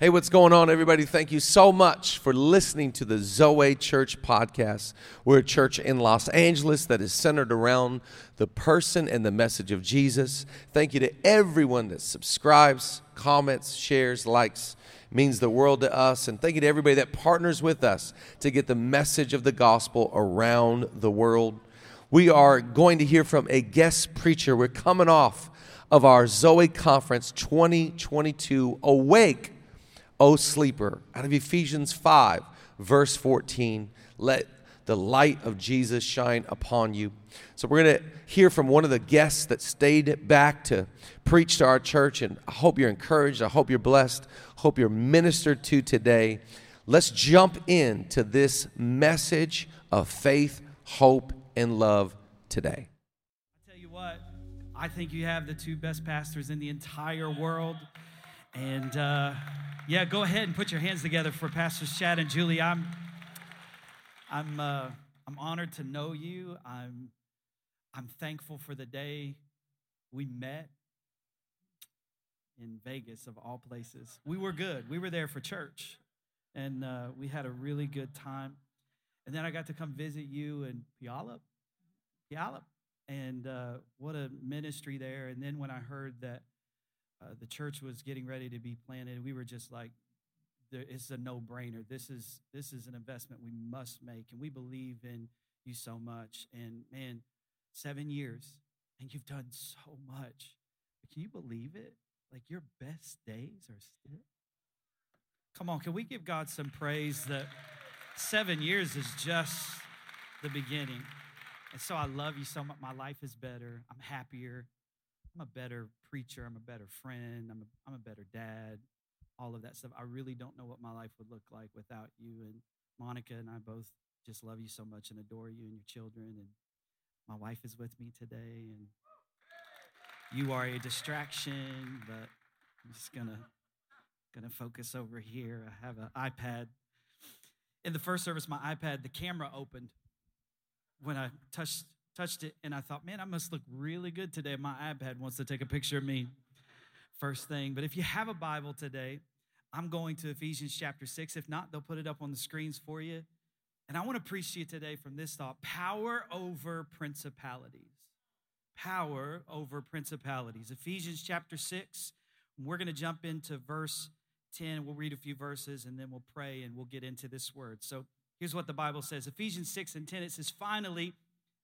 Hey, what's going on, everybody? Thank you so much for listening to the Zoe Church podcast. We're a church in Los Angeles that is centered around the person and the message of Jesus. Thank you to everyone that subscribes, comments, shares, likes. It means the world to us. And thank you to everybody that partners with us to get the message of the gospel around the world. We are going to hear from a guest preacher. We're coming off of our Zoe Conference 2022 Awake O sleeper, out of Ephesians 5, verse 14, let the light of Jesus shine upon you. So, we're going to hear from one of the guests that stayed back to preach to our church. And I hope you're encouraged. I hope you're blessed. Hope you're ministered to today. Let's jump into this message of faith, hope, and love today. I tell you what, I think you have the two best pastors in the entire world. And, uh, yeah, go ahead and put your hands together for Pastors Chad and Julie. I'm, I'm, uh, I'm honored to know you. I'm, I'm thankful for the day we met in Vegas, of all places. We were good. We were there for church, and uh, we had a really good time. And then I got to come visit you in Puyallup, Puyallup, and uh, what a ministry there. And then when I heard that uh, the church was getting ready to be planted. We were just like, it's a no-brainer. This is this is an investment we must make, and we believe in you so much. And man, seven years, and you've done so much. Can you believe it? Like your best days are still. Come on, can we give God some praise that seven years is just the beginning? And so I love you so much. My life is better. I'm happier. I'm a better preacher. I'm a better friend. I'm a, I'm a better dad. All of that stuff. I really don't know what my life would look like without you. And Monica and I both just love you so much and adore you and your children. And my wife is with me today. And you are a distraction, but I'm just gonna gonna focus over here. I have an iPad. In the first service, my iPad, the camera opened when I touched touched it, and I thought, man, I must look really good today. My iPad wants to take a picture of me first thing. But if you have a Bible today, I'm going to Ephesians chapter 6. If not, they'll put it up on the screens for you. And I want to preach to you today from this thought power over principalities. Power over principalities. Ephesians chapter 6. We're going to jump into verse 10. We'll read a few verses and then we'll pray and we'll get into this word. So here's what the Bible says Ephesians 6 and 10. It says, Finally,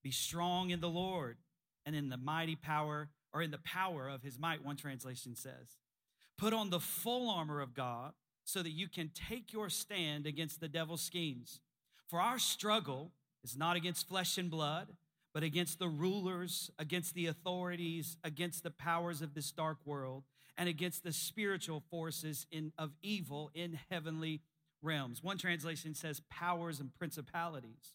be strong in the Lord and in the mighty power, or in the power of his might, one translation says. Put on the full armor of God so that you can take your stand against the devil's schemes. For our struggle is not against flesh and blood, but against the rulers, against the authorities, against the powers of this dark world, and against the spiritual forces in, of evil in heavenly realms. One translation says powers and principalities.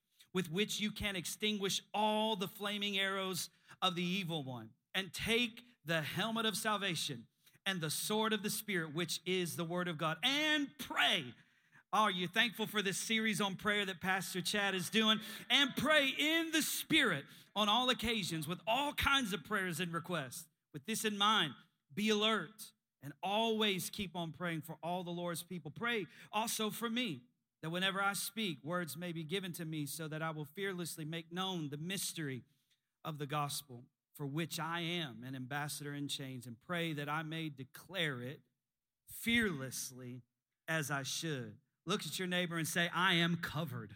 with which you can extinguish all the flaming arrows of the evil one, and take the helmet of salvation and the sword of the Spirit, which is the word of God, and pray. Are you thankful for this series on prayer that Pastor Chad is doing? And pray in the Spirit on all occasions with all kinds of prayers and requests. With this in mind, be alert and always keep on praying for all the Lord's people. Pray also for me that whenever I speak, words may be given to me so that I will fearlessly make known the mystery of the gospel, for which I am an ambassador in chains, and pray that I may declare it fearlessly as I should. Look at your neighbor and say, I am covered.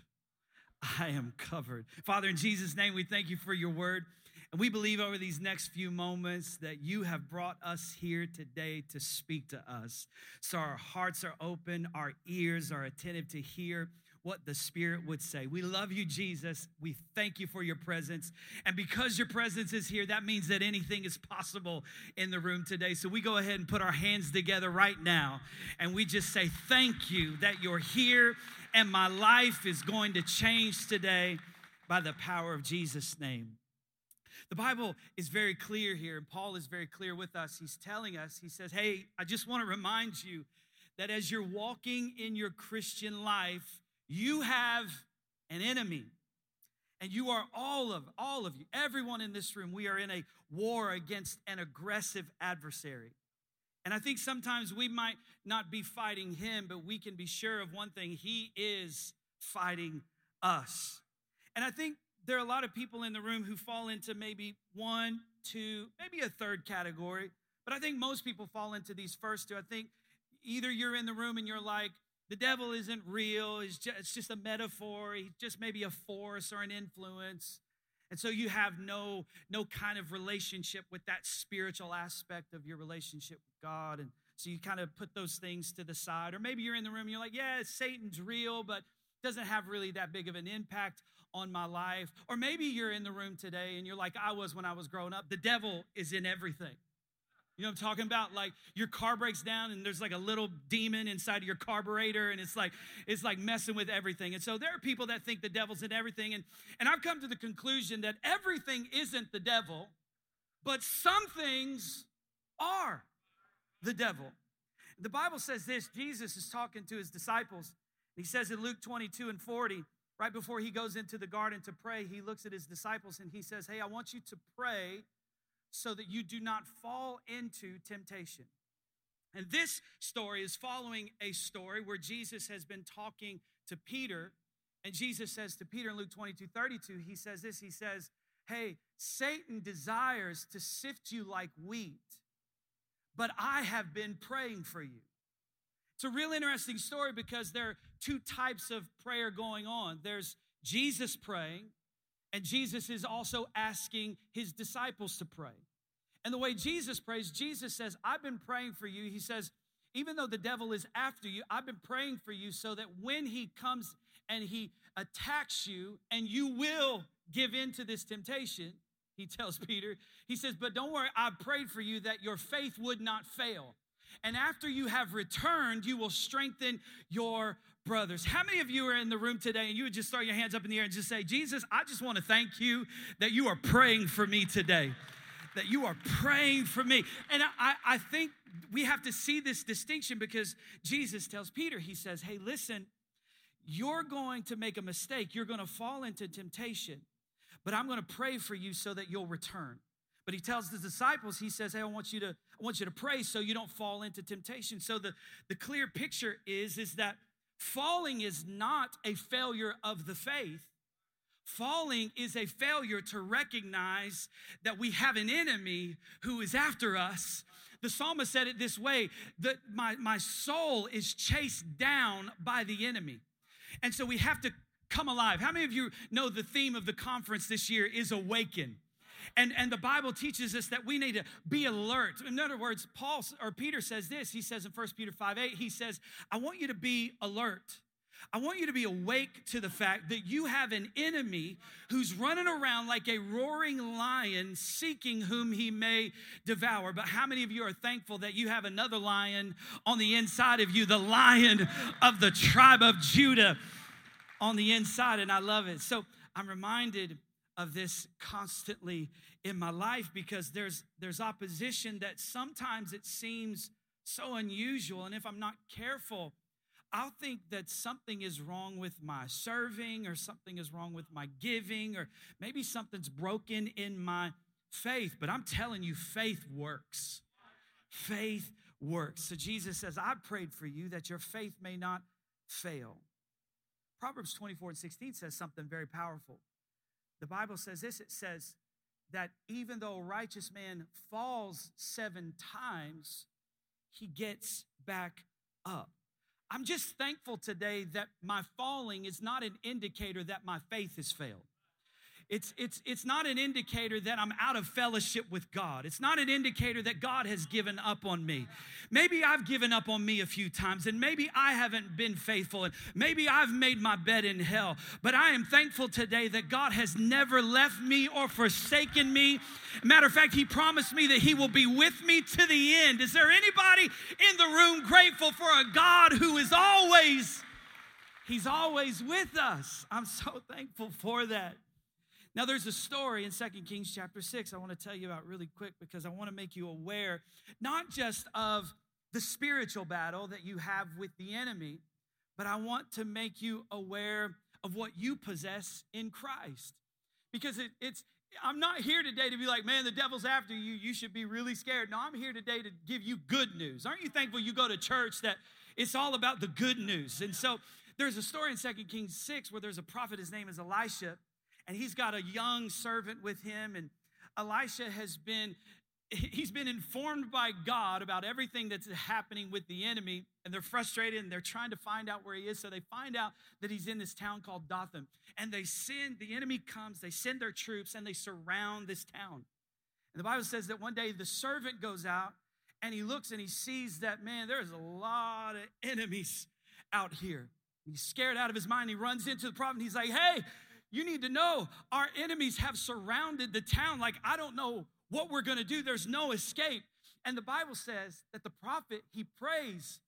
I am covered. Father, in Jesus' name, we thank you for your word. And we believe over these next few moments that you have brought us here today to speak to us. So our hearts are open, our ears are attentive to hear what the Spirit would say. We love you, Jesus. We thank you for your presence. And because your presence is here, that means that anything is possible in the room today. So we go ahead and put our hands together right now and we just say, Thank you that you're here and my life is going to change today by the power of Jesus' name. The Bible is very clear here, and Paul is very clear with us. He's telling us, he says, Hey, I just want to remind you that as you're walking in your Christian life, you have an enemy. And you are all of all of you, everyone in this room, we are in a war against an aggressive adversary. And I think sometimes we might not be fighting him, but we can be sure of one thing, he is fighting us. And I think there are a lot of people in the room who fall into maybe one, two, maybe a third category. But I think most people fall into these first two. I think either you're in the room and you're like, the devil isn't real. It's just, it's just a metaphor. He's just maybe a force or an influence. And so you have no, no kind of relationship with that spiritual aspect of your relationship with God. And so you kind of put those things to the side. Or maybe you're in the room and you're like, yeah, Satan's real, but doesn't have really that big of an impact on my life. Or maybe you're in the room today and you're like I was when I was growing up. The devil is in everything. You know I'm talking about? Like your car breaks down and there's like a little demon inside of your carburetor and it's like it's like messing with everything. And so there are people that think the devil's in everything and and I've come to the conclusion that everything isn't the devil, but some things are the devil. The Bible says this, Jesus is talking to his disciples. He says in Luke 22 and 40, right before he goes into the garden to pray, he looks at his disciples and he says, "Hey, I want you to pray so that you do not fall into temptation. And this story is following a story where Jesus has been talking to Peter. And Jesus says to Peter in Luke 22 32, he says this He says, Hey, Satan desires to sift you like wheat, but I have been praying for you. It's a real interesting story because there are two types of prayer going on. There's Jesus praying, and Jesus is also asking his disciples to pray. And the way Jesus prays, Jesus says, I've been praying for you. He says, even though the devil is after you, I've been praying for you so that when he comes and he attacks you and you will give in to this temptation, he tells Peter, he says, But don't worry, I prayed for you that your faith would not fail. And after you have returned, you will strengthen your brothers. How many of you are in the room today and you would just throw your hands up in the air and just say, Jesus, I just want to thank you that you are praying for me today, that you are praying for me. And I, I think we have to see this distinction because Jesus tells Peter, He says, Hey, listen, you're going to make a mistake, you're going to fall into temptation, but I'm going to pray for you so that you'll return. But he tells the disciples, he says, Hey, I want you to, I want you to pray so you don't fall into temptation. So the, the clear picture is, is that falling is not a failure of the faith. Falling is a failure to recognize that we have an enemy who is after us. The psalmist said it this way that my, my soul is chased down by the enemy. And so we have to come alive. How many of you know the theme of the conference this year is awaken? And, and the Bible teaches us that we need to be alert. In other words, Paul or Peter says this. He says in 1 Peter 5 8, he says, I want you to be alert. I want you to be awake to the fact that you have an enemy who's running around like a roaring lion seeking whom he may devour. But how many of you are thankful that you have another lion on the inside of you, the lion of the tribe of Judah on the inside? And I love it. So I'm reminded of this constantly in my life because there's there's opposition that sometimes it seems so unusual. And if I'm not careful I'll think that something is wrong with my serving or something is wrong with my giving or maybe something's broken in my faith. But I'm telling you faith works. Faith works. So Jesus says I prayed for you that your faith may not fail. Proverbs 24 and 16 says something very powerful the Bible says this it says that even though a righteous man falls seven times, he gets back up. I'm just thankful today that my falling is not an indicator that my faith has failed. It's, it's, it's not an indicator that I'm out of fellowship with God. It's not an indicator that God has given up on me. Maybe I've given up on me a few times, and maybe I haven't been faithful, and maybe I've made my bed in hell. But I am thankful today that God has never left me or forsaken me. Matter of fact, He promised me that He will be with me to the end. Is there anybody in the room grateful for a God who is always? He's always with us. I'm so thankful for that. Now, there's a story in Second Kings chapter 6 I want to tell you about really quick because I want to make you aware not just of the spiritual battle that you have with the enemy, but I want to make you aware of what you possess in Christ. Because it, it's, I'm not here today to be like, man, the devil's after you. You should be really scared. No, I'm here today to give you good news. Aren't you thankful you go to church that it's all about the good news? And so there's a story in Second Kings 6 where there's a prophet, his name is Elisha and he's got a young servant with him. And elisha has been he's been informed by god about everything that's happening with the enemy. And they're frustrated and they're trying to find out where he is. So they find out that he's in this town called dothan. And they send the enemy comes they send their troops and they surround this town. And the bible says that one day the servant goes out and he looks and he sees that man there's a lot of enemies out here. He's scared out of his mind. He runs into the prophet he's like hey you need to know our enemies have surrounded the town. Like, I don't know what we're going to do. There's no escape. And the Bible says that the prophet, he prays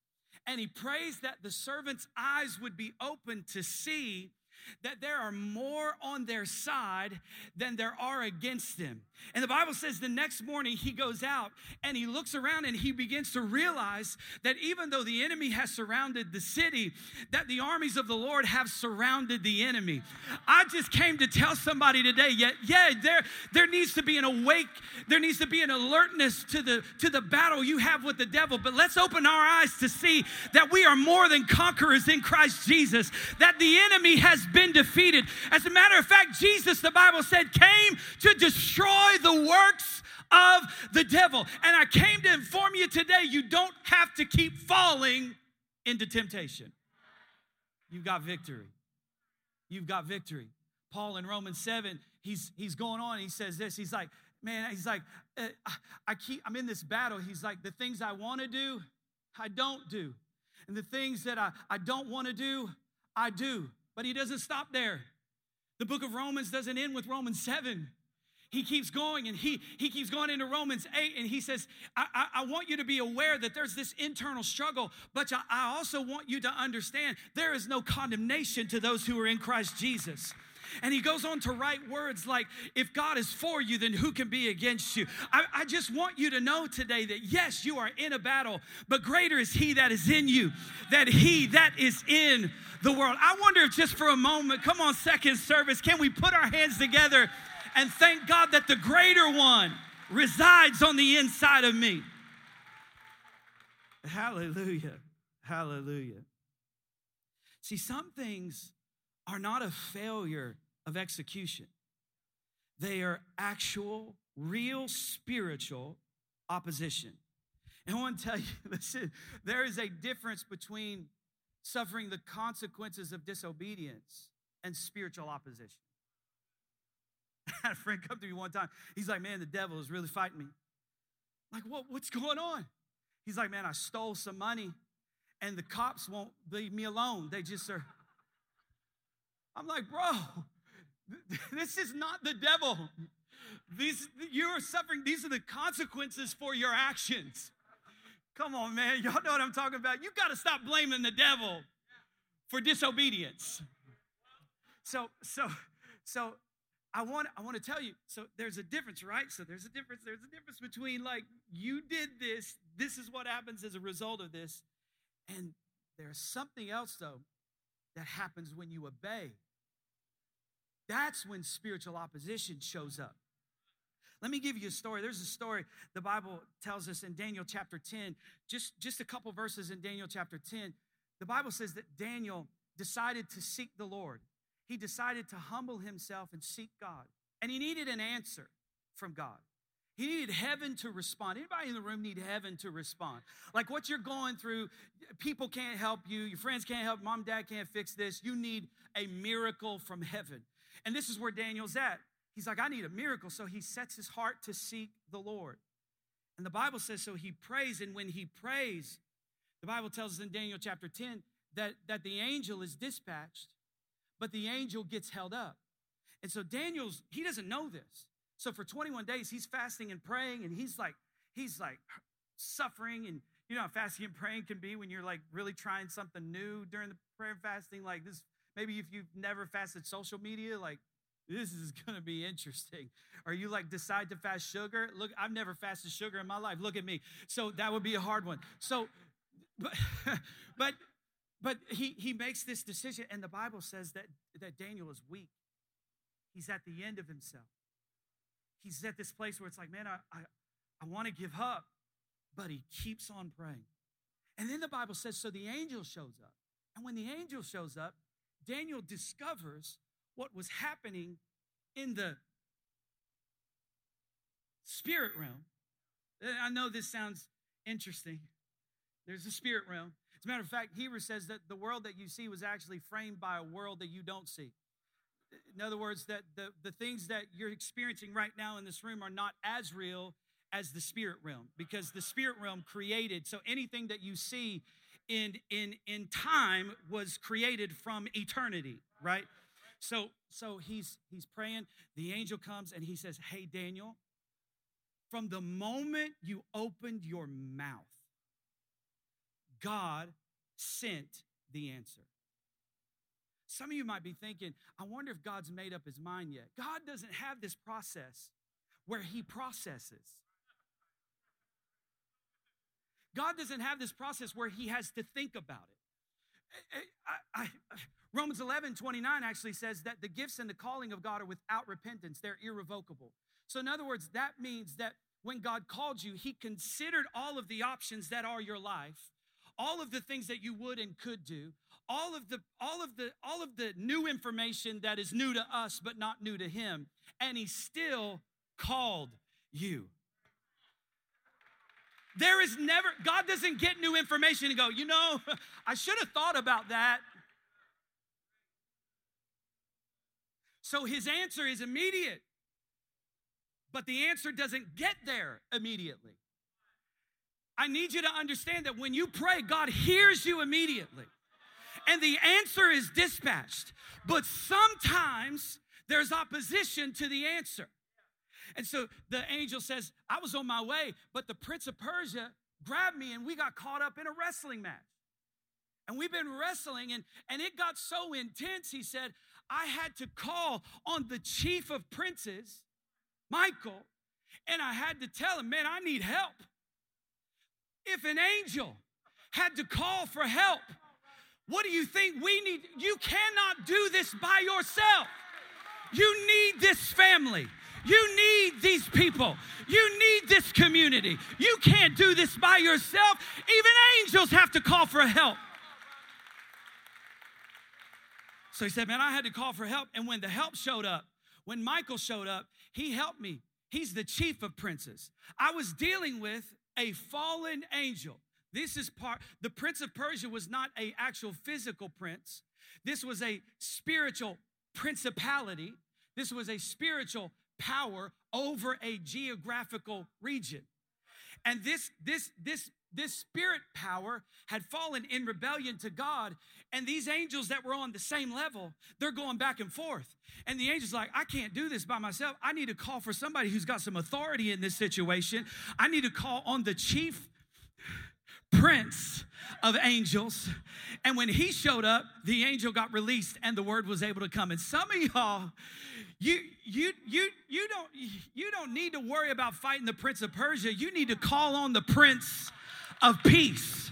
and he prays that the servant's eyes would be open to see that there are more on their side than there are against them. And the Bible says the next morning he goes out and he looks around and he begins to realize that even though the enemy has surrounded the city, that the armies of the Lord have surrounded the enemy. I just came to tell somebody today, yeah, yeah, there, there needs to be an awake, there needs to be an alertness to the to the battle you have with the devil. But let's open our eyes to see that we are more than conquerors in Christ Jesus, that the enemy has been defeated. As a matter of fact, Jesus, the Bible said, came to destroy the works of the devil. And I came to inform you today you don't have to keep falling into temptation. You've got victory. You've got victory. Paul in Romans 7, he's, he's going on, he says this. He's like, man, he's like, uh, I keep, I'm in this battle. He's like, the things I want to do, I don't do. And the things that I, I don't want to do, I do. But he doesn't stop there. The book of Romans doesn't end with Romans 7. He keeps going and he, he keeps going into Romans 8 and he says, I, I, I want you to be aware that there's this internal struggle, but I, I also want you to understand there is no condemnation to those who are in Christ Jesus. And he goes on to write words like, If God is for you, then who can be against you? I, I, just want you to know today that yes, you are in a battle, but greater is he that is in you, that he that is in the world. I wonder if just for a moment, come on, second service, can we put our hands together and thank God that the greater one resides on the inside of me? Hallelujah. Hallelujah. See, some things are not a failure of execution, they are actual, real spiritual opposition. And I want to tell you, listen, there is a difference between suffering the consequences of disobedience and spiritual opposition. I had a friend come to me one time. He's like, Man, the devil is really fighting me. I'm like, what, what's going on? He's like, Man, I stole some money and the cops won't leave me alone. They just are. I'm like, bro, this is not the devil. These you are suffering, these are the consequences for your actions. Come on, man. Y'all know what I'm talking about. You got to stop blaming the devil for disobedience. So, so, so I want I want to tell you. So there's a difference, right? So there's a difference. There's a difference between like you did this. This is what happens as a result of this, and there's something else though that happens when you obey. That's when spiritual opposition shows up. Let me give you a story. There's a story the Bible tells us in Daniel chapter 10, just, just a couple verses in Daniel chapter 10. The Bible says that Daniel decided to seek the Lord. He decided to humble himself and seek God. And he needed an answer from God. He needed heaven to respond. Anybody in the room need heaven to respond? Like what you're going through, people can't help you, your friends can't help, mom, dad can't fix this. You need a miracle from heaven. And this is where Daniel's at. He's like, I need a miracle. So he sets his heart to seek the Lord. And the Bible says, so he prays. And when he prays, the Bible tells us in Daniel chapter 10 that, that the angel is dispatched, but the angel gets held up. And so Daniel's, he doesn't know this. So for 21 days, he's fasting and praying, and he's like, he's like suffering. And you know how fasting and praying can be when you're like really trying something new during the prayer and fasting. Like this, maybe if you've never fasted social media, like this is gonna be interesting. Or you like decide to fast sugar. Look, I've never fasted sugar in my life. Look at me. So that would be a hard one. So, but but but he he makes this decision, and the Bible says that that Daniel is weak. He's at the end of himself. He's at this place where it's like, man, I, I, I want to give up, but he keeps on praying. And then the Bible says, so the angel shows up. And when the angel shows up, Daniel discovers what was happening in the spirit realm. Uh, I know this sounds interesting. There's a spirit realm. As a matter of fact, Hebrews says that the world that you see was actually framed by a world that you don't see. In other words, that the, the things that you're experiencing right now in this room are not as real as the spirit realm because the spirit realm created. So anything that you see in in in time was created from eternity, right? So so he's he's praying, the angel comes and he says, "Hey Daniel, from the moment you opened your mouth, God sent the answer. Some of you might be thinking, I wonder if God's made up his mind yet. God doesn't have this process where he processes. God doesn't have this process where he has to think about it. I, I, I, Romans 11, 29 actually says that the gifts and the calling of God are without repentance, they're irrevocable. So, in other words, that means that when God called you, he considered all of the options that are your life, all of the things that you would and could do, all of the all of the all of the new information that is new to us but not new to him and he still called you there is never god doesn't get new information and go you know i should have thought about that so his answer is immediate but the answer doesn't get there immediately i need you to understand that when you pray god hears you immediately and the answer is dispatched. But sometimes there's opposition to the answer. And so the angel says, I was on my way, but the prince of Persia grabbed me and we got caught up in a wrestling match. And we've been wrestling, and, and it got so intense, he said, I had to call on the chief of princes, Michael, and I had to tell him, man, I need help. If an angel had to call for help, what do you think we need? You cannot do this by yourself. You need this family. You need these people. You need this community. You can't do this by yourself. Even angels have to call for help. So he said, Man, I had to call for help. And when the help showed up, when Michael showed up, he helped me. He's the chief of princes. I was dealing with a fallen angel. This is part, the prince of Persia was not a actual physical prince. This was a spiritual principality. This was a spiritual power over a geographical region. And this, this, this, this spirit power had fallen in rebellion to God. And these angels that were on the same level, they're going back and forth. And the angel's like, I can't do this by myself. I need to call for somebody who's got some authority in this situation. I need to call on the chief prince of angels. And when he showed up, the angel got released and the word was able to come. And some of y'all, you you you you don't you don't need to worry about fighting the prince of Persia. You need to call on the prince of peace.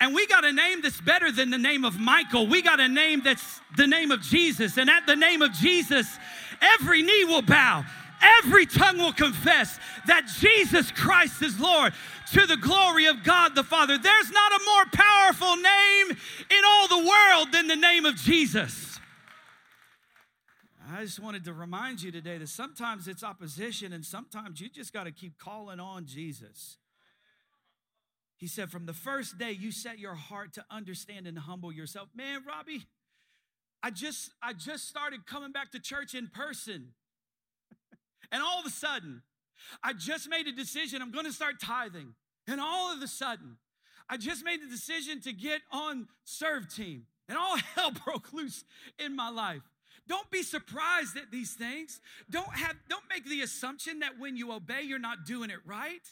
And we got a name that's better than the name of Michael. We got a name that's the name of Jesus. And at the name of Jesus, every knee will bow, every tongue will confess that Jesus Christ is Lord to the glory of God the Father. There's not a more powerful name in all the world than the name of Jesus. I just wanted to remind you today that sometimes it's opposition and sometimes you just got to keep calling on Jesus. He said, From the first day you set your heart to understand and humble yourself. Man, Robbie, I just I just started coming back to church in person. and all of a sudden, I just made a decision I'm going to start tithing. And all of a sudden, I just made the decision to get on serve team. And all hell broke loose in my life. Don't be surprised at these things. Don't have don't make the assumption that when you obey you're not doing it right.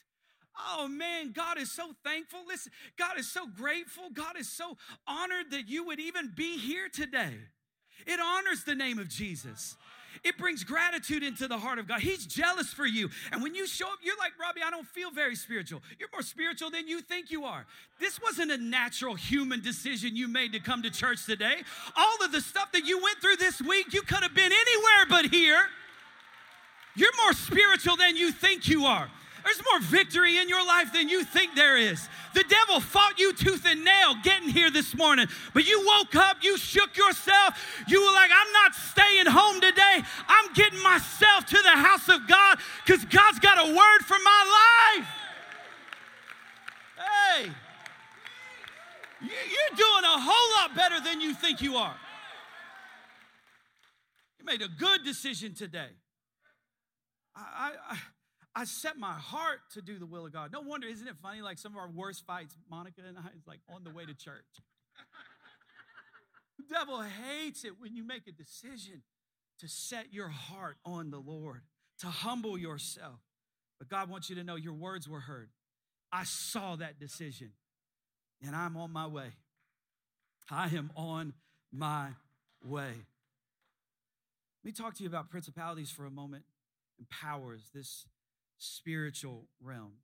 Oh man, God is so thankful. Listen, God is so grateful. God is so honored that you would even be here today. It honors the name of Jesus. It brings gratitude into the heart of God. He's jealous for you. And when you show up, you're like, Robbie, I don't feel very spiritual. You're more spiritual than you think you are. This wasn't a natural human decision you made to come to church today. All of the stuff that you went through this week, you could have been anywhere but here. You're more spiritual than you think you are. There's more victory in your life than you think there is. The devil fought you tooth and nail getting here this morning, but you woke up, you shook yourself. You were like, I'm not staying home today. I'm getting myself to the house of God because God's got a word for my life. Hey, you're doing a whole lot better than you think you are. You made a good decision today. I, I, I set my heart to do the will of God. No wonder, isn't it funny? Like some of our worst fights, Monica and I, is like on the way to church. the devil hates it when you make a decision to set your heart on the Lord, to humble yourself. But God wants you to know your words were heard. I saw that decision, and I'm on my way. I am on my way. Let me talk to you about principalities for a moment and powers. This spiritual realm.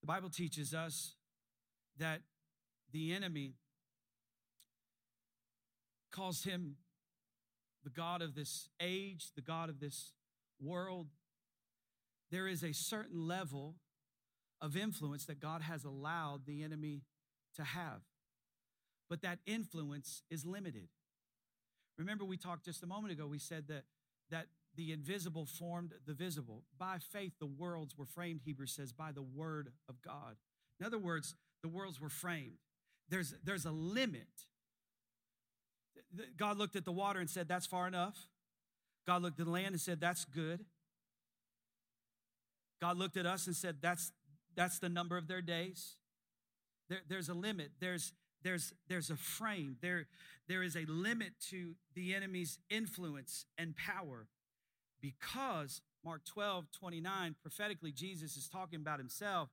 The Bible teaches us that the enemy calls him the God of this age, the God of this world. There is a certain level of influence that God has allowed the enemy to have. But that influence is limited. Remember, we talked just a moment ago, we said that, that the invisible formed the visible. By faith, the worlds were framed, Hebrews says, by the word of God. In other words, the worlds were framed. There's, there's a limit. God looked at the water and said, That's far enough. God looked at the land and said, That's good. God looked at us and said, That's, that's the number of their days. There, there's a limit. There's, there's, there's a frame. There, there is a limit to the enemy's influence and power because Mark 12, 29, prophetically, Jesus is talking about himself.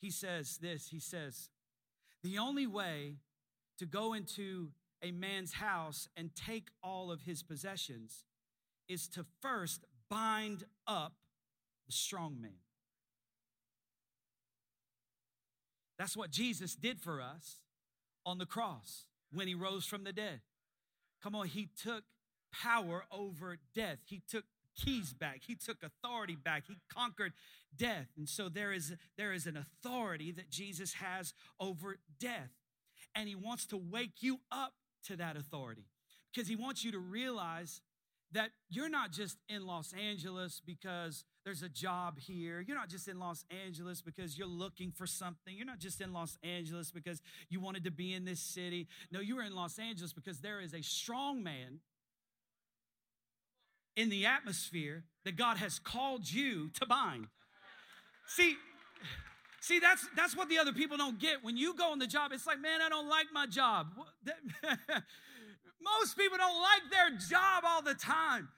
He says this He says, The only way to go into a man's house and take all of his possessions is to first bind up the strong man. That's what Jesus did for us on the cross when he rose from the dead. Come on, he took power over death. He took keys back. He took authority back. He conquered death. And so there is, there is an authority that Jesus has over death. And he wants to wake you up to that authority because he wants you to realize that you're not just in Los Angeles because there's a job here. You're not just in Los Angeles because you're looking for something. You're not just in Los Angeles because you wanted to be in this city. No, you are in Los Angeles because there is a strong man in the atmosphere that God has called you to bind. See, see that's that's what the other people don't get. When you go on the job, it's like, man, I don't like my job. Most people don't like their job all the time.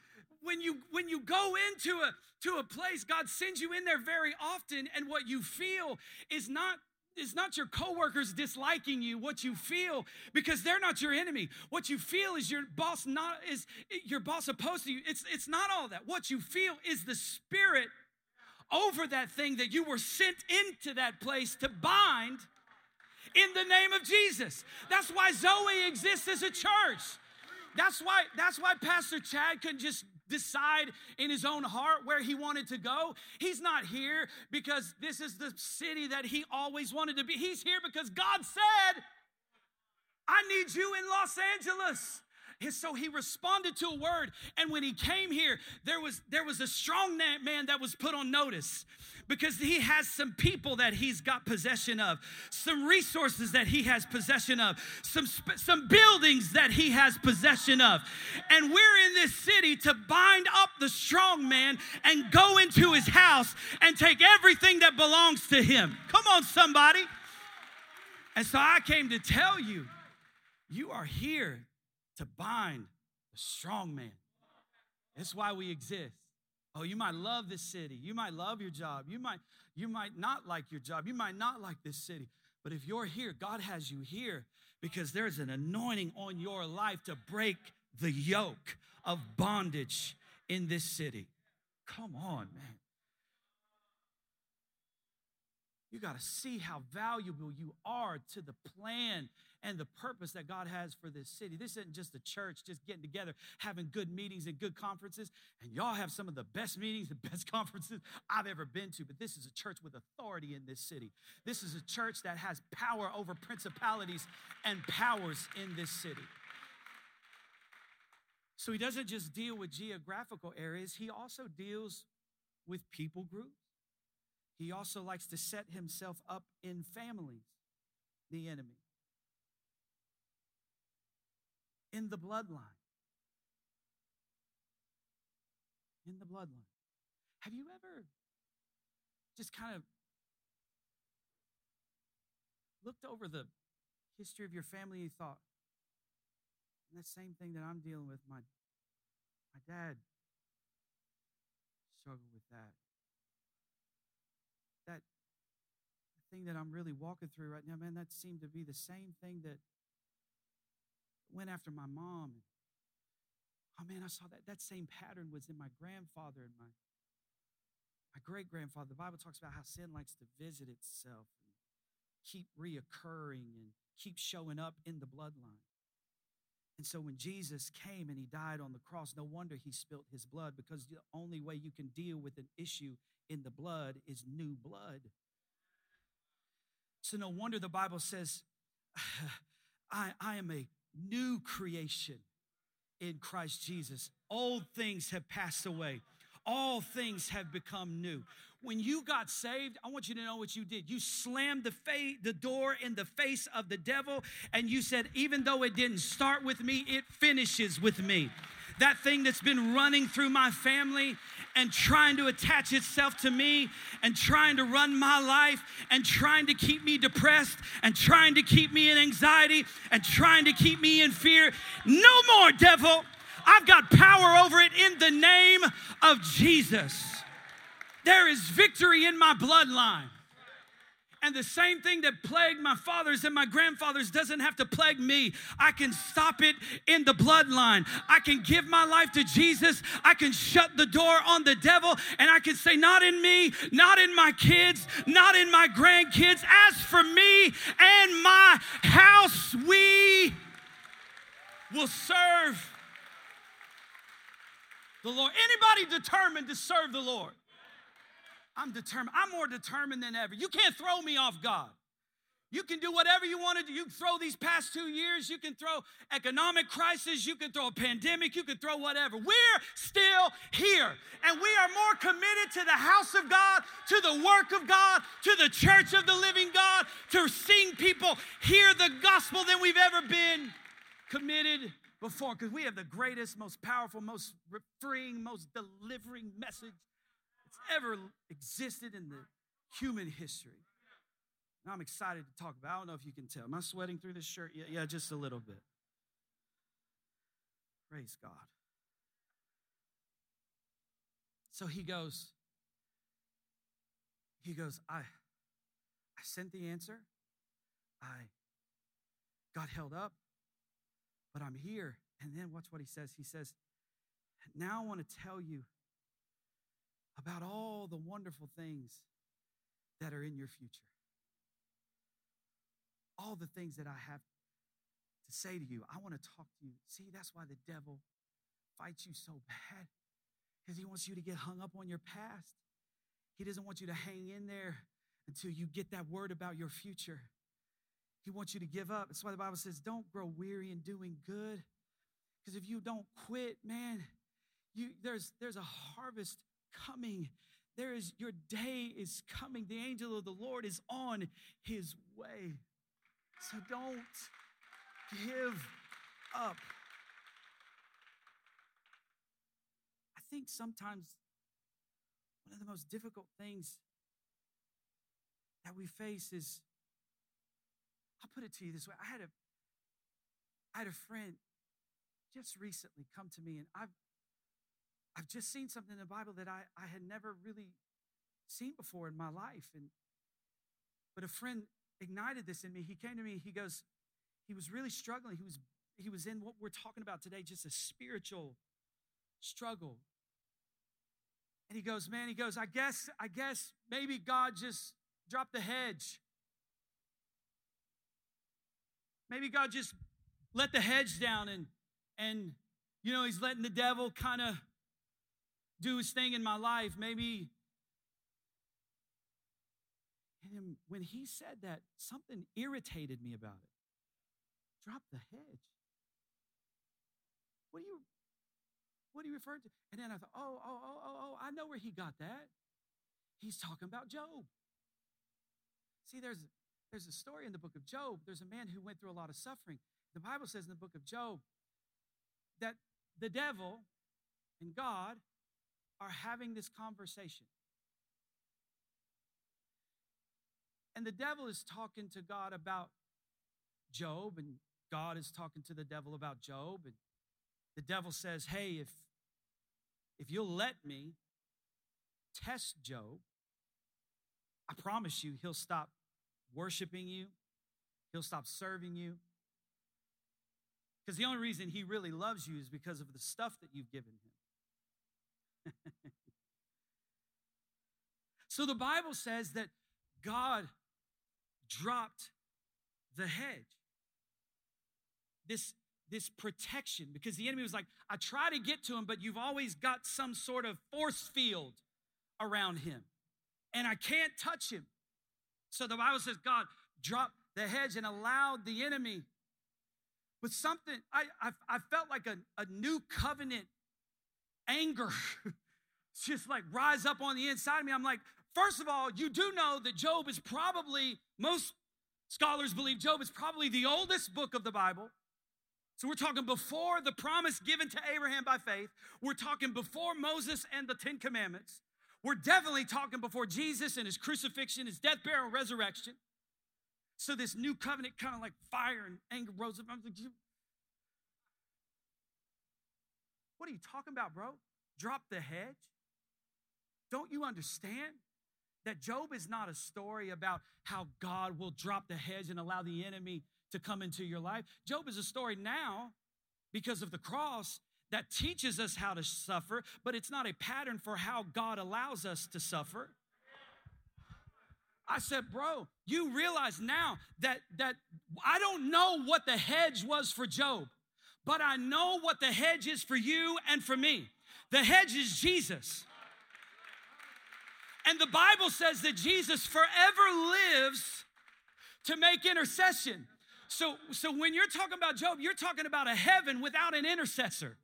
When you when you go into a to a place, God sends you in there very often, and what you feel is not it's not your coworkers disliking you what you feel because they're not your enemy. What you feel is your boss not is your boss opposed to you. It's it's not all that. What you feel is the spirit over that thing that you were sent into that place to bind in the name of Jesus. That's why Zoe exists as a church. That's why that's why Pastor Chad can just decide in his own heart where he wanted to go. He's not here because this is the city that he always wanted to be. He's here because God said, I need you in Los Angeles. So he responded to a word. And when he came here, there was there was a strong man that was put on notice because he has some people that he's got possession of, some resources that he has possession of, some some buildings that he has possession of. And we're in this city to bind up the strong man and go into his house and take everything that belongs to him. Come on somebody. And so I came to tell you you are here to bind the strong man. That's why we exist. Oh, you might love this city. You might love your job. You might you might not like your job. You might not like this city. But if you're here, God has you here because there's an anointing on your life to break the yoke of bondage in this city. Come on, man. You got to see how valuable you are to the plan and the purpose that God has for this city. This isn't just a church just getting together, having good meetings and good conferences. And y'all have some of the best meetings and best conferences I've ever been to. But this is a church with authority in this city. This is a church that has power over principalities and powers in this city. So he doesn't just deal with geographical areas, he also deals with people groups. He also likes to set himself up in families, the enemy. In the bloodline. In the bloodline. Have you ever just kind of looked over the history of your family and thought, that same thing that I'm dealing with, my, my dad struggled with that. That thing that I'm really walking through right now, man, that seemed to be the same thing that went after my mom. And, oh man, I saw that. That same pattern was in my grandfather and my, my great grandfather. The Bible talks about how sin likes to visit itself and keep reoccurring and keep showing up in the bloodline. And so when Jesus came and he died on the cross, no wonder he spilt his blood because the only way you can deal with an issue in the blood is new blood. So no wonder the Bible says, I, I am a new creation in Christ Jesus. Old things have passed away. All things have become new. When you got saved, I want you to know what you did. You slammed the, fa- the door in the face of the devil and you said, even though it didn't start with me, it finishes with me that thing that's been running through my family and trying to attach itself to me and trying to run my life and trying to keep me depressed and trying to keep me in anxiety and trying to keep me in fear. No more, devil. I've got power over it in the name of Jesus. There is victory in my bloodline. And the same thing that plagued my fathers and my grandfathers doesn't have to plague me. I can stop it in the bloodline. I can give my life to Jesus. I can shut the door on the devil and I can say, Not in me, not in my kids, not in my grandkids. As for me and my house, we will serve the Lord. Anybody determined to serve the Lord? I'm determined. I'm more determined than ever. You can't throw me off God. You can do whatever you want to do. You can throw these past two years. You can throw economic crisis. You can throw a pandemic. You can throw whatever. We're still here. And we are more committed to the house of God, to the work of God, to the church of the living God, to seeing people hear the gospel than we've ever been committed before. Because we have the greatest, most powerful, most freeing, most delivering message ever existed in the human history. Now I'm excited to talk about. I don't know if you can tell. Am I sweating through this shirt? Yeah, yeah, just a little bit. Praise God. So he goes, he goes, I I sent the answer. I got held up, but I'm here. And then watch what he says. He says, Now I want to tell you about all the wonderful things that are in your future. All the things that I have to say to you. I want to talk to you. See, that's why the devil fights you so bad because he wants you to get hung up on your past. He doesn't want you to hang in there until you get that word about your future. He wants you to give up. That's why the Bible says, don't grow weary in doing good Because if you don't quit, man, you, there's, there's a harvest coming. There is your day is coming. The angel of the Lord is on his way. So don't give up. I think sometimes one of the most difficult things that we face is I'll put it to you this way. I had a I had a friend just recently come to me and I've I've just seen something in the Bible that I, I had never really seen before in my life. And but a friend ignited this in me. He came to me, he goes, he was really struggling. He was he was in what we're talking about today, just a spiritual struggle. And he goes, Man, he goes, I guess, I guess maybe God just dropped the hedge. Maybe God just let the hedge down and and you know he's letting the devil kind of do his thing in my life. Maybe and when he said that, something irritated me about it. Drop the hedge. What are you what are you referring to? And then I thought, oh, oh, oh, oh, oh, I know where he got that. He's talking about Job. See, there's there's a story in the book of Job. There's a man who went through a lot of suffering. The Bible says in the book of Job that the devil and God are having this conversation. And the devil is talking to God about Job, and God is talking to the devil about Job. And the devil says, Hey, if, if you'll let me test Job, I promise you he'll stop worshiping you, he'll stop serving you. Because the only reason he really loves you is because of the stuff that you've given him. so the Bible says that God dropped the hedge. This, this protection, because the enemy was like, I try to get to him, but you've always got some sort of force field around him, and I can't touch him. So the Bible says God dropped the hedge and allowed the enemy with something. I, I, I felt like a, a new covenant anger just like rise up on the inside of me. I'm like, first of all, you do know that Job is probably, most scholars believe Job is probably the oldest book of the Bible. So we're talking before the promise given to Abraham by faith. We're talking before Moses and the Ten Commandments. We're definitely talking before Jesus and his crucifixion, his death, burial, and resurrection. So this new covenant kind of like fire and anger rose up. I'm like, what are you talking about, bro? Drop the hedge? Don't you understand that Job is not a story about how God will drop the hedge and allow the enemy to come into your life? Job is a story now because of the cross that teaches us how to suffer, but it's not a pattern for how God allows us to suffer. I said, bro, you realize now that that I don't know what the hedge was for Job, but I know what the hedge is for you and for me. The hedge is Jesus. And the Bible says that Jesus forever lives to make intercession. So, so when you're talking about Job, you're talking about a heaven without an intercessor.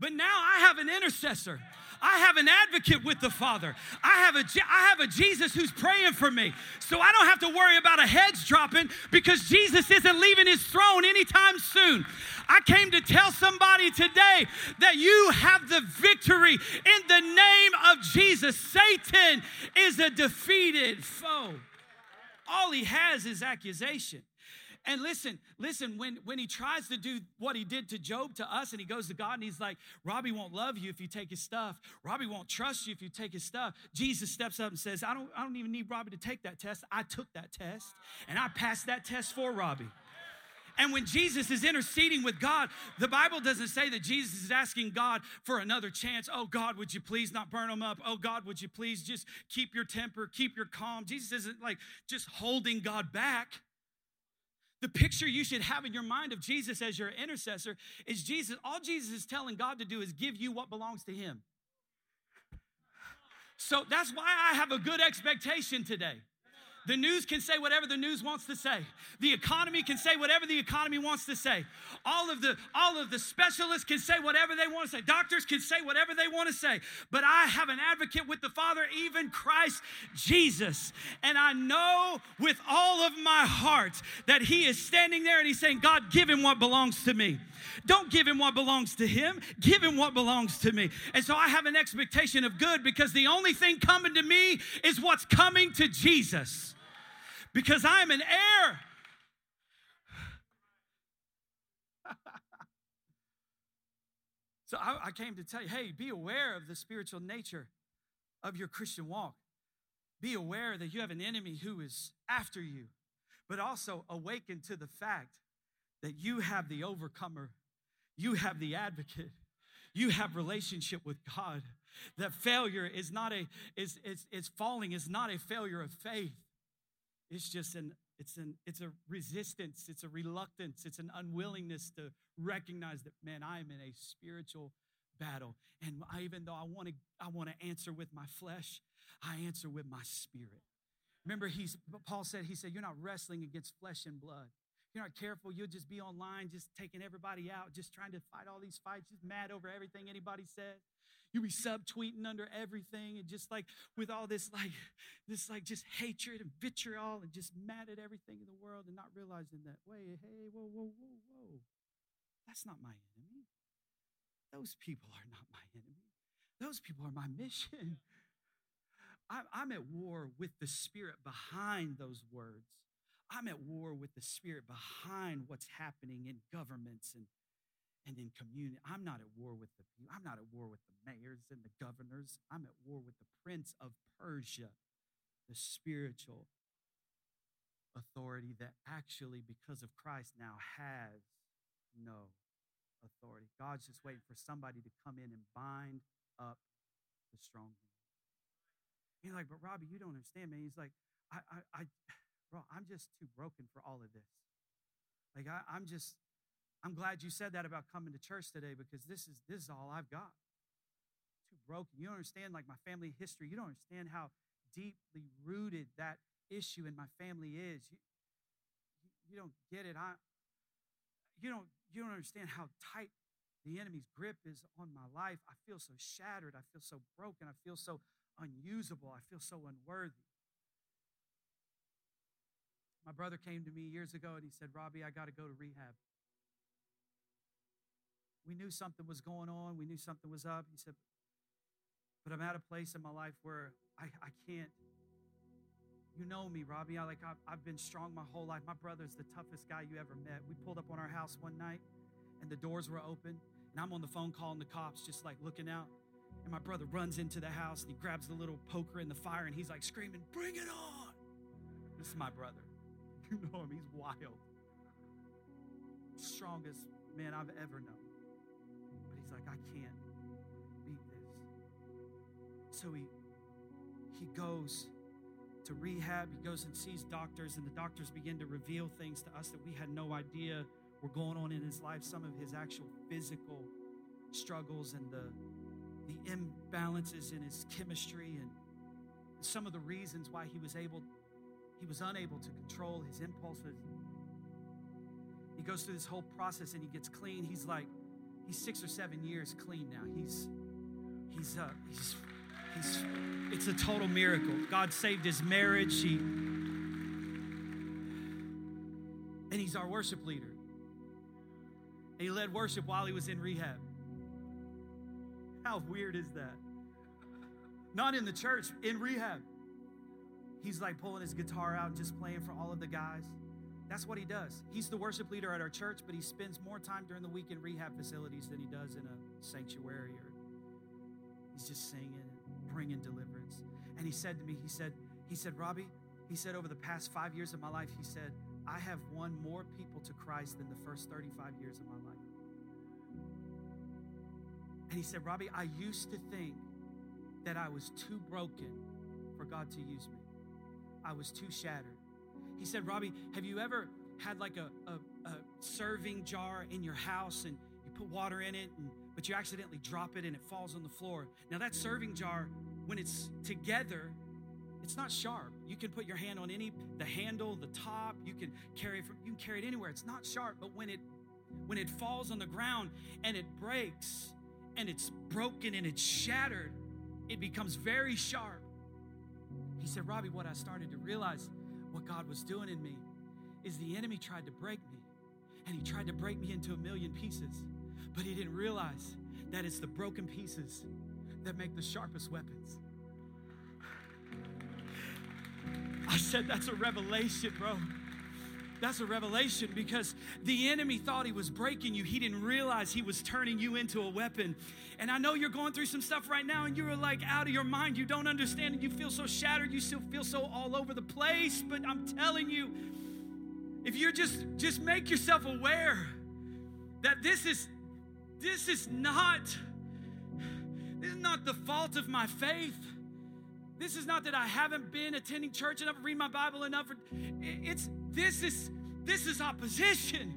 But now I have an intercessor. I have an advocate with the Father. I have a I have a Jesus who's praying for me. So I don't have to worry about a hedge dropping because Jesus isn't leaving his throne anytime soon. I came to tell somebody today that you have the victory in the name of Jesus. Satan is a defeated foe. All he has is accusation. And listen, listen, when, when he tries to do what he did to Job to us, and he goes to God and he's like, Robbie won't love you if you take his stuff. Robbie won't trust you if you take his stuff. Jesus steps up and says, I don't, I don't even need Robbie to take that test. I took that test and I passed that test for Robbie. And when Jesus is interceding with God, the Bible doesn't say that Jesus is asking God for another chance. Oh, God, would you please not burn them up? Oh, God, would you please just keep your temper, keep your calm? Jesus isn't like just holding God back. The picture you should have in your mind of Jesus as your intercessor is Jesus. All Jesus is telling God to do is give you what belongs to Him. So that's why I have a good expectation today The news can say whatever the news wants to say. The economy can say whatever the economy wants to say. All of the all of the specialists can say whatever they want to say. Doctors can say whatever they want to say. But I have an advocate with the Father, even Christ Jesus. And I know with all of my heart that he is standing there and he's saying, "God, give him what belongs to me." Don't give him what belongs to him, give him what belongs to me. And so I have an expectation of good because the only thing coming to me is what's coming to Jesus. Because I'm an heir. so I, I came to tell you hey, be aware of the spiritual nature of your Christian walk. Be aware that you have an enemy who is after you, but also awaken to the fact that you have the overcomer, you have the advocate, you have relationship with God. That failure is not a is is, is falling is not a failure of faith. It's just an it's an it's a resistance, it's a reluctance, it's an unwillingness to recognize that man, I am in a spiritual battle. And I, even though I want to I want to answer with my flesh, I answer with my spirit. Remember, he's Paul said, he said, You're not wrestling against flesh and blood you're not careful, you'll just be online, just taking everybody out, just trying to fight all these fights, just mad over everything anybody said. You'll be subtweeting under everything and just like with all this like this like just hatred and vitriol and just mad at everything in the world and not realizing that, wait, hey, whoa, whoa, whoa, whoa. That's not my enemy. Those people are not my enemy. Those people are my mission. I'm at war with the spirit behind those words. I'm at war with the spirit behind what's happening in governments and, and in community. I'm not at war with the people. I'm not at war with the mayors and the governors. I'm at war with the prince of Persia, the spiritual authority that actually, because of Christ, now has no authority. God's just waiting for somebody to come in and bind up the strong man. You're like, but Robbie, you don't understand, man. He's like, I, I, I bro, I'm just too broken for all of this. Like I, I'm just, I'm glad you said that about coming to church today because this is this is all I've got. Too broken. You don't understand like my family history. You don't understand how deeply rooted that issue in my family is. You, you don't get it. I you don't you don't understand how tight the enemy's grip is on my life. I feel so shattered. I feel so broken. I feel so unusable. I feel so unworthy. My brother came to me years ago and he said, Robbie, I got to go to rehab. We knew something was going on. We knew something was up. He said, but I'm at a place in my life where I, I can't. You know me, Robbie. I like I've, I've been strong my whole life. My brother's the toughest guy you ever met. We pulled up on our house one night, and the doors were open, and I'm on the phone calling the cops, just like looking out. And my brother runs into the house and he grabs the little poker in the fire, and he's like screaming, "Bring it on!" This is my brother. You know him, he's wild. Strongest man I've ever known. He's like, I can't beat this. So he he goes to rehab, he goes and sees doctors, and the doctors begin to reveal things to us that we had no idea were going on in his life, some of his actual physical struggles and the the imbalances in his chemistry and some of the reasons why he was able he was unable to control his impulses. He goes through this whole process and he gets clean. He's like, he's six or seven years clean now. He's, he's, uh, he's, he's, it's a total miracle. God saved his marriage. He, and he's our worship leader. And he led worship while he was in rehab. How weird is that? Not in the church, in rehab he's like pulling his guitar out and just playing for all of the guys. That's what he does. He's the worship leader at our church, but he spends more time during the week in rehab facilities than he does in a sanctuary or he's just singing bringing deliverance. And he said to me, he said, he said, Robbie, he said, over the past five years of my life, he said, I have won more people to Christ than the first 35 years of my life. And he said, Robbie, I used to think that I was too broken for God to use me. I was too shattered. He said, Robbie, have you ever had like a, a, a serving jar in your house and you put water in it, and, but you accidentally drop it and it falls on the floor? Now, that serving jar, when it's together, it's not sharp. You can put your hand on any the handle, the top. You can carry it from you can carry it anywhere. It's not sharp, but when it when it falls on the ground and it breaks and it's broken and it's shattered, it becomes very sharp. He said, Robbie, what I started to realize what God was doing in me is the enemy tried to break me and he tried to break me into a million pieces, but he didn't realize that it's the broken pieces that make the sharpest weapons. I said, That's a revelation, bro. That's a revelation because the enemy thought he was breaking you. He didn't realize he was turning you into a weapon. And I know you're going through some stuff right now and you're like out of your mind. You don't understand and you feel so shattered. You still feel so all over the place. But I'm telling you, if you're just just make yourself aware that this is this is not this is not the fault of my faith. This is not that I haven't been attending church enough, read my Bible enough. It's this is this is opposition.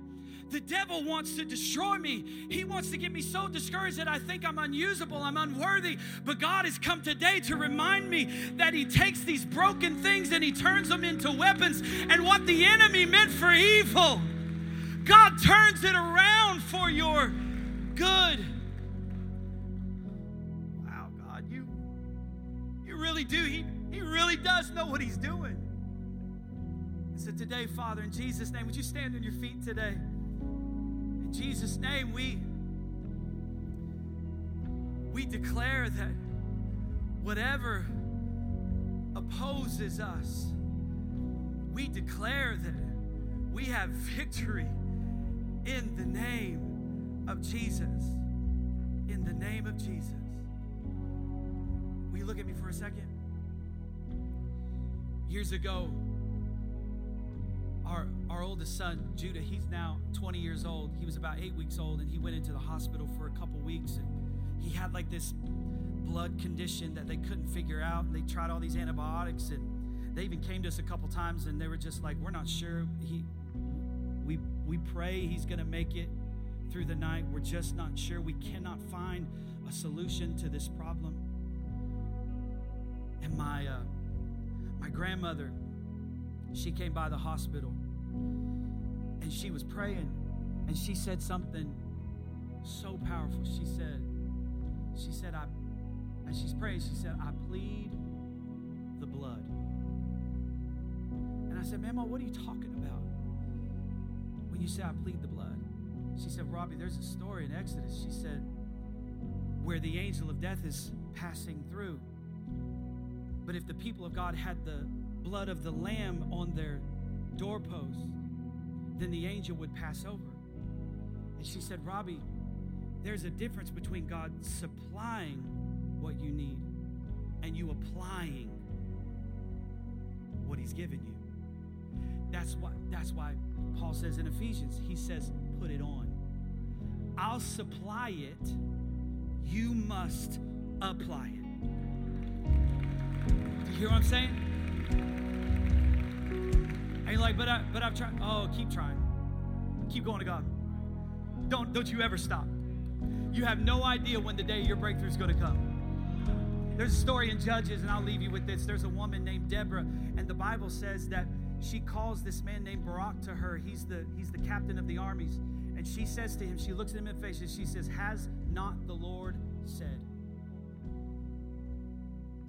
The devil wants to destroy me. He wants to get me so discouraged that I think I'm unusable, I'm unworthy. But God has come today to remind me that He takes these broken things and He turns them into weapons. And what the enemy meant for evil, God turns it around for your good. Wow, God, you, you really do. He, he really does know what He's doing. So today, Father, in Jesus' name, would you stand on your feet today? In Jesus' name, we we declare that whatever opposes us, we declare that we have victory in the name of Jesus. In the name of Jesus. Will you look at me for a second? Years ago, our, our oldest son, Judah, he's now 20 years old. He was about eight weeks old, and he went into the hospital for a couple weeks. And he had like this blood condition that they couldn't figure out. And they tried all these antibiotics, and they even came to us a couple times, and they were just like, "We're not sure. He, we, we pray he's going to make it through the night. We're just not sure. We cannot find a solution to this problem." And my, uh, my grandmother, she came by the hospital and she was praying and she said something so powerful. She said, she said, I, as she's praying, she said, I plead the blood. And I said, Mama, what are you talking about when you say I plead the blood? She said, Robbie, there's a story in Exodus. She said, where the angel of death is passing through. But if the people of God had the blood of the lamb on their doorposts, then the angel would pass over. And she said, Robbie, there's a difference between God supplying what you need and you applying what he's given you. That's why that's why Paul says in Ephesians, he says, put it on. I'll supply it, you must apply it. Do you hear what I'm saying? And you're like, but I but I've tried. Oh, keep trying. Keep going to God. Don't don't you ever stop. You have no idea when the day your breakthrough is going to come. There's a story in Judges, and I'll leave you with this. There's a woman named Deborah, and the Bible says that she calls this man named Barak to her. He's the he's the captain of the armies. And she says to him, she looks at him in the face, and she says, Has not the Lord said?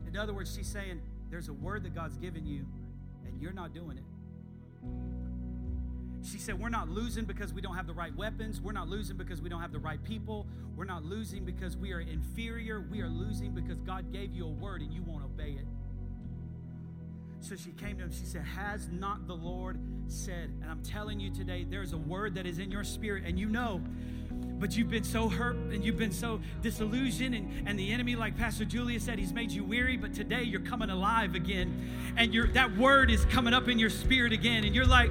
In other words, she's saying, There's a word that God's given you, and you're not doing it. She said, We're not losing because we don't have the right weapons. We're not losing because we don't have the right people. We're not losing because we are inferior. We are losing because God gave you a word and you won't obey it. So she came to him. She said, Has not the Lord said? And I'm telling you today, there's a word that is in your spirit, and you know, but you've been so hurt and you've been so disillusioned, and, and the enemy, like Pastor Julia said, he's made you weary, but today you're coming alive again. And you that word is coming up in your spirit again, and you're like,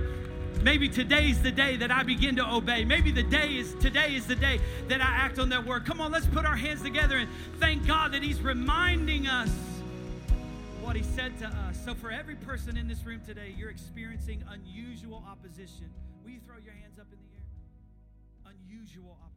Maybe today's the day that I begin to obey. Maybe the day is today is the day that I act on that word. Come on, let's put our hands together and thank God that He's reminding us what He said to us. So, for every person in this room today, you're experiencing unusual opposition. Will you throw your hands up in the air? Unusual opposition.